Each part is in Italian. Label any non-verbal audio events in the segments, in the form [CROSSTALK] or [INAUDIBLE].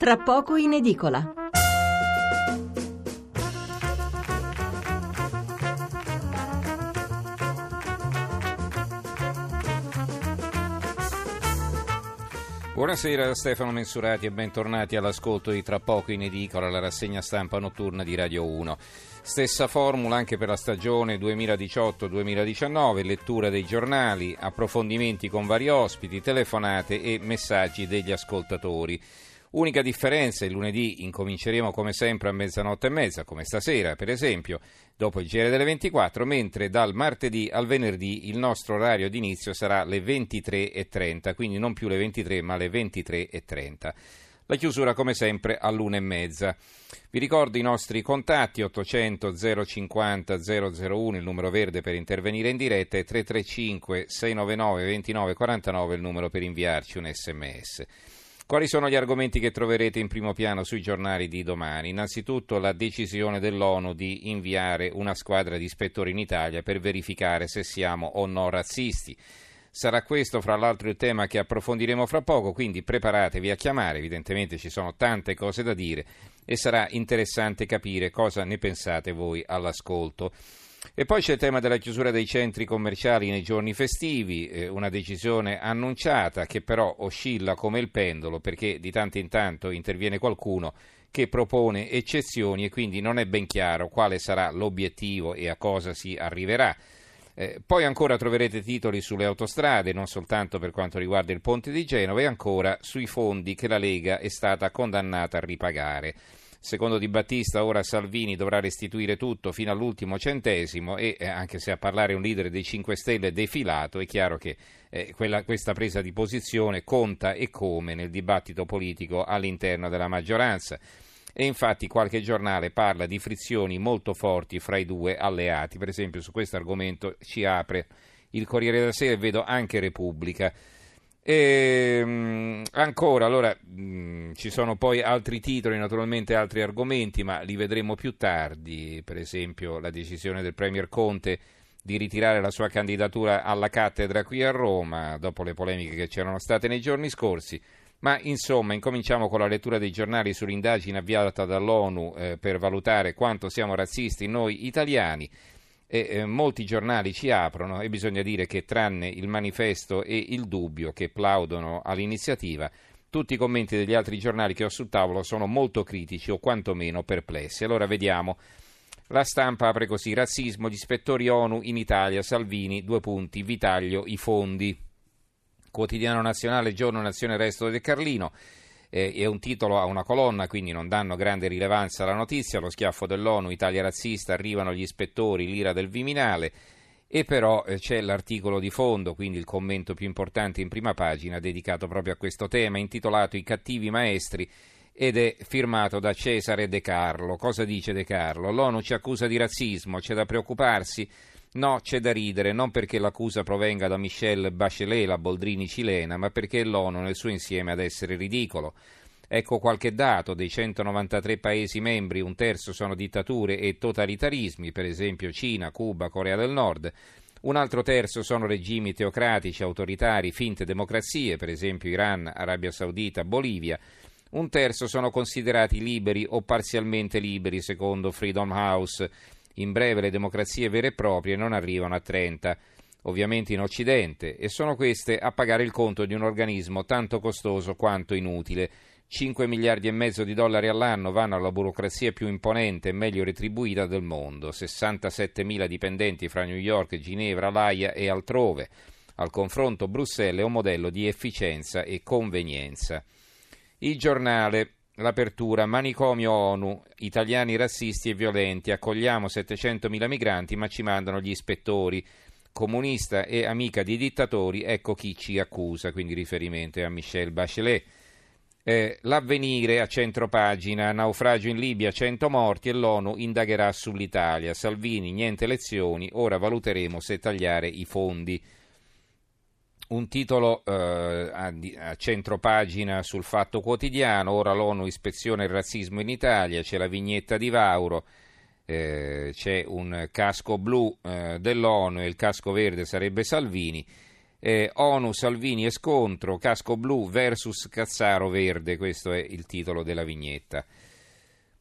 tra poco in edicola. Buonasera Stefano Mensurati e bentornati all'ascolto di Tra poco in edicola, la rassegna stampa notturna di Radio 1. Stessa formula anche per la stagione 2018-2019, lettura dei giornali, approfondimenti con vari ospiti, telefonate e messaggi degli ascoltatori. Unica differenza, il lunedì incominceremo come sempre a mezzanotte e mezza, come stasera per esempio, dopo il GR delle 24, mentre dal martedì al venerdì il nostro orario di inizio sarà le 23.30, quindi non più le 23 ma le 23.30. La chiusura come sempre all'una e mezza. Vi ricordo i nostri contatti 800 050 001 il numero verde per intervenire in diretta e 335 699 2949 il numero per inviarci un sms. Quali sono gli argomenti che troverete in primo piano sui giornali di domani? Innanzitutto la decisione dell'ONU di inviare una squadra di ispettori in Italia per verificare se siamo o no razzisti. Sarà questo, fra l'altro, il tema che approfondiremo fra poco, quindi preparatevi a chiamare, evidentemente ci sono tante cose da dire e sarà interessante capire cosa ne pensate voi all'ascolto. E poi c'è il tema della chiusura dei centri commerciali nei giorni festivi, eh, una decisione annunciata che però oscilla come il pendolo perché di tanto in tanto interviene qualcuno che propone eccezioni e quindi non è ben chiaro quale sarà l'obiettivo e a cosa si arriverà. Eh, poi ancora troverete titoli sulle autostrade, non soltanto per quanto riguarda il ponte di Genova, e ancora sui fondi che la Lega è stata condannata a ripagare. Secondo Di Battista ora Salvini dovrà restituire tutto fino all'ultimo centesimo e eh, anche se a parlare un leader dei 5 Stelle defilato, è chiaro che eh, quella, questa presa di posizione conta e come nel dibattito politico all'interno della maggioranza. E infatti qualche giornale parla di frizioni molto forti fra i due alleati. Per esempio su questo argomento ci apre il Corriere della Sera e vedo anche Repubblica. E, um, ancora, allora, um, ci sono poi altri titoli, naturalmente altri argomenti, ma li vedremo più tardi, per esempio la decisione del Premier Conte di ritirare la sua candidatura alla cattedra qui a Roma, dopo le polemiche che c'erano state nei giorni scorsi. Ma insomma, incominciamo con la lettura dei giornali sull'indagine avviata dall'ONU eh, per valutare quanto siamo razzisti noi italiani e eh, molti giornali ci aprono e bisogna dire che tranne il manifesto e il dubbio che plaudono all'iniziativa, tutti i commenti degli altri giornali che ho sul tavolo sono molto critici o quantomeno perplessi. Allora vediamo. La stampa apre così: razzismo, gli ispettori ONU in Italia, Salvini, due punti, vi i fondi. Quotidiano nazionale, giorno nazione, resto del Carlino eh, è un titolo a una colonna, quindi non danno grande rilevanza alla notizia. Lo schiaffo dell'ONU, Italia razzista, arrivano gli ispettori, l'ira del Viminale. E però eh, c'è l'articolo di fondo, quindi il commento più importante in prima pagina, dedicato proprio a questo tema, intitolato I cattivi maestri ed è firmato da Cesare De Carlo. Cosa dice De Carlo? L'ONU ci accusa di razzismo, c'è da preoccuparsi No, c'è da ridere, non perché l'accusa provenga da Michelle Bachelet, la Boldrini cilena, ma perché l'ONU nel suo insieme ad essere ridicolo. Ecco qualche dato, dei 193 Paesi membri un terzo sono dittature e totalitarismi, per esempio Cina, Cuba, Corea del Nord, un altro terzo sono regimi teocratici, autoritari, finte democrazie, per esempio Iran, Arabia Saudita, Bolivia, un terzo sono considerati liberi o parzialmente liberi, secondo Freedom House, in breve le democrazie vere e proprie non arrivano a 30, ovviamente in Occidente, e sono queste a pagare il conto di un organismo tanto costoso quanto inutile. 5 miliardi e mezzo di dollari all'anno vanno alla burocrazia più imponente e meglio retribuita del mondo, 67 mila dipendenti fra New York, Ginevra, L'Aia e altrove. Al confronto Bruxelles è un modello di efficienza e convenienza. Il giornale L'apertura, manicomio ONU, italiani razzisti e violenti, accogliamo 700.000 migranti ma ci mandano gli ispettori. Comunista e amica di dittatori, ecco chi ci accusa, quindi riferimento a Michelle Bachelet. Eh, l'avvenire a centro pagina, naufragio in Libia, 100 morti e l'ONU indagherà sull'Italia. Salvini, niente elezioni, ora valuteremo se tagliare i fondi un titolo eh, a, a centro pagina sul Fatto Quotidiano, ora l'ONU ispeziona il razzismo in Italia, c'è la vignetta di Vauro, eh, c'è un casco blu eh, dell'ONU e il casco verde sarebbe Salvini. Eh, ONU, Salvini e scontro, casco blu versus Cazzaro verde, questo è il titolo della vignetta.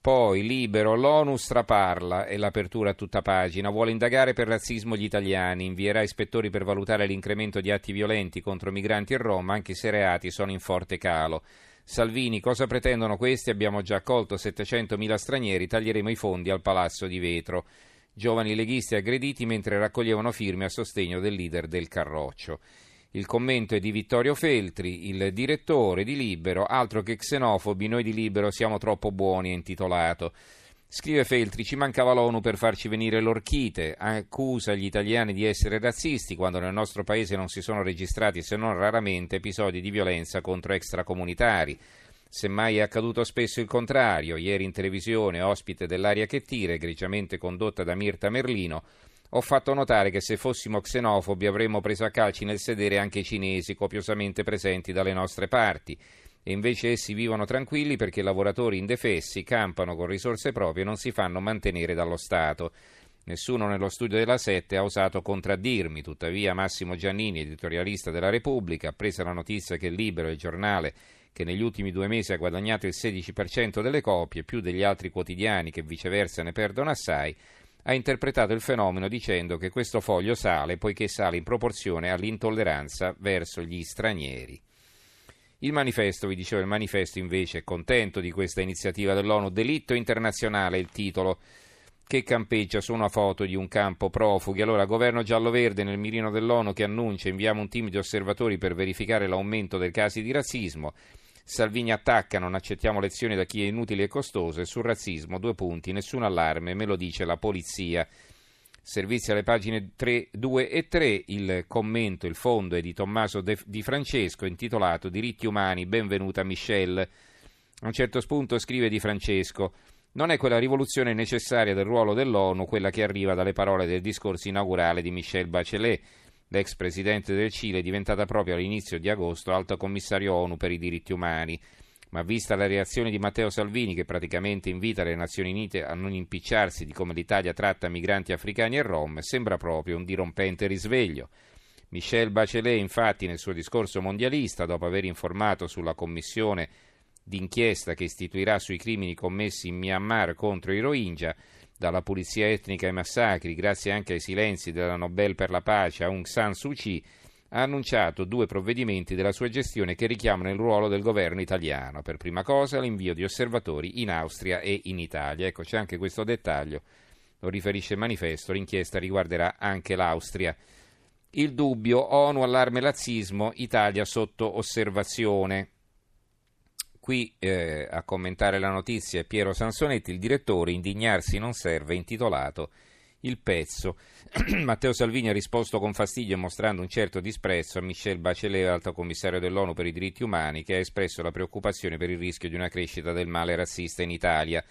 Poi, libero, l'ONU straparla e l'apertura a tutta pagina. Vuole indagare per razzismo gli italiani, invierà ispettori per valutare l'incremento di atti violenti contro migranti in Roma, anche se i reati sono in forte calo. Salvini, cosa pretendono questi? Abbiamo già accolto 700.000 stranieri, taglieremo i fondi al Palazzo di Vetro. Giovani leghisti aggrediti mentre raccoglievano firme a sostegno del leader del Carroccio. Il commento è di Vittorio Feltri, il direttore di Libero, altro che xenofobi, noi di Libero siamo troppo buoni, è intitolato. Scrive Feltri, ci mancava l'ONU per farci venire l'orchite, accusa gli italiani di essere razzisti quando nel nostro paese non si sono registrati se non raramente episodi di violenza contro extracomunitari. Semmai è accaduto spesso il contrario. Ieri in televisione, ospite dell'aria che tira, egregiamente condotta da Mirta Merlino, ho fatto notare che se fossimo xenofobi avremmo preso a calci nel sedere anche i cinesi copiosamente presenti dalle nostre parti. E invece essi vivono tranquilli perché i lavoratori indefessi campano con risorse proprie e non si fanno mantenere dallo Stato. Nessuno nello studio della Sette ha osato contraddirmi, tuttavia Massimo Giannini, editorialista della Repubblica, appresa la notizia che Libero, il giornale che negli ultimi due mesi ha guadagnato il 16% delle copie, più degli altri quotidiani che viceversa ne perdono assai, ha interpretato il fenomeno dicendo che questo foglio sale poiché sale in proporzione all'intolleranza verso gli stranieri. Il manifesto, vi dicevo, il manifesto invece è contento di questa iniziativa dell'ONU, delitto internazionale, il titolo che campeggia su una foto di un campo profughi. Allora, governo giallo-verde nel mirino dell'ONU che annuncia inviamo un team di osservatori per verificare l'aumento dei casi di razzismo. Salvini attacca, non accettiamo lezioni da chi è inutile e costoso e sul razzismo, due punti, nessun allarme, me lo dice la polizia. Servizi alle pagine 3, 2 e 3, il commento, il fondo è di Tommaso De, Di Francesco intitolato Diritti umani, benvenuta Michelle. A un certo punto scrive Di Francesco, non è quella rivoluzione necessaria del ruolo dell'ONU quella che arriva dalle parole del discorso inaugurale di Michel Bachelet L'ex presidente del Cile è diventata proprio all'inizio di agosto alto commissario ONU per i diritti umani. Ma vista la reazione di Matteo Salvini, che praticamente invita le Nazioni Unite a non impicciarsi di come l'Italia tratta migranti africani e rom, sembra proprio un dirompente risveglio. Michel Bachelet, infatti, nel suo discorso mondialista, dopo aver informato sulla commissione d'inchiesta che istituirà sui crimini commessi in Myanmar contro i Rohingya, dalla pulizia etnica ai massacri, grazie anche ai silenzi della Nobel per la pace Aung San Suu Kyi, ha annunciato due provvedimenti della sua gestione che richiamano il ruolo del governo italiano. Per prima cosa l'invio di osservatori in Austria e in Italia. Ecco, c'è anche questo dettaglio, lo riferisce il manifesto, l'inchiesta riguarderà anche l'Austria. Il dubbio, ONU allarme lazzismo, Italia sotto osservazione. Qui eh, a commentare la notizia è Piero Sansonetti, il direttore Indignarsi non serve, intitolato il pezzo. [CLEARS THROAT] Matteo Salvini ha risposto con fastidio e mostrando un certo disprezzo a Michel Bachelet, alto commissario dell'ONU per i diritti umani, che ha espresso la preoccupazione per il rischio di una crescita del male razzista in Italia.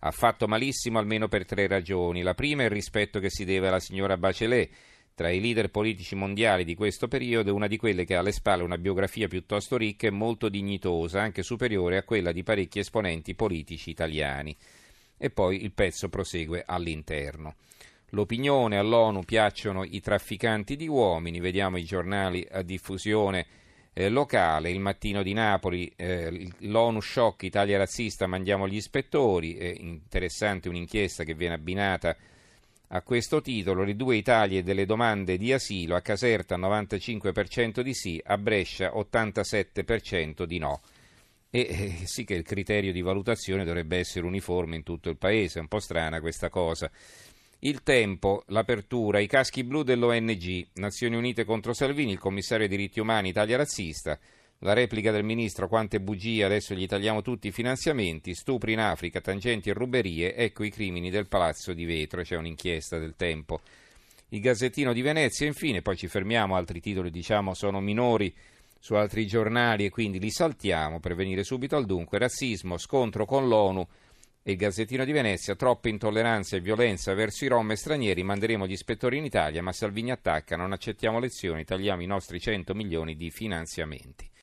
Ha fatto malissimo almeno per tre ragioni. La prima è il rispetto che si deve alla signora Bachelet tra i leader politici mondiali di questo periodo una di quelle che ha alle spalle una biografia piuttosto ricca e molto dignitosa, anche superiore a quella di parecchi esponenti politici italiani. E poi il pezzo prosegue all'interno. L'opinione all'ONU piacciono i trafficanti di uomini, vediamo i giornali a diffusione eh, locale, il mattino di Napoli, eh, l'ONU shock Italia razzista, mandiamo gli ispettori, è interessante un'inchiesta che viene abbinata a questo titolo, le due Italie delle domande di asilo, a Caserta 95% di sì, a Brescia 87% di no. E eh, sì che il criterio di valutazione dovrebbe essere uniforme in tutto il paese, è un po' strana questa cosa. Il tempo, l'apertura, i caschi blu dell'ONG, Nazioni Unite contro Salvini, il commissario dei diritti umani Italia razzista, la replica del ministro, quante bugie, adesso gli tagliamo tutti i finanziamenti, stupri in Africa, tangenti e ruberie, ecco i crimini del Palazzo di Vetro, c'è un'inchiesta del tempo. Il Gazzettino di Venezia, infine, poi ci fermiamo, altri titoli diciamo sono minori su altri giornali e quindi li saltiamo per venire subito al dunque. Razzismo, scontro con l'ONU e il Gazzettino di Venezia, troppa intolleranza e violenza verso i rom e stranieri, manderemo gli ispettori in Italia, ma Salvini attacca, non accettiamo lezioni, tagliamo i nostri 100 milioni di finanziamenti.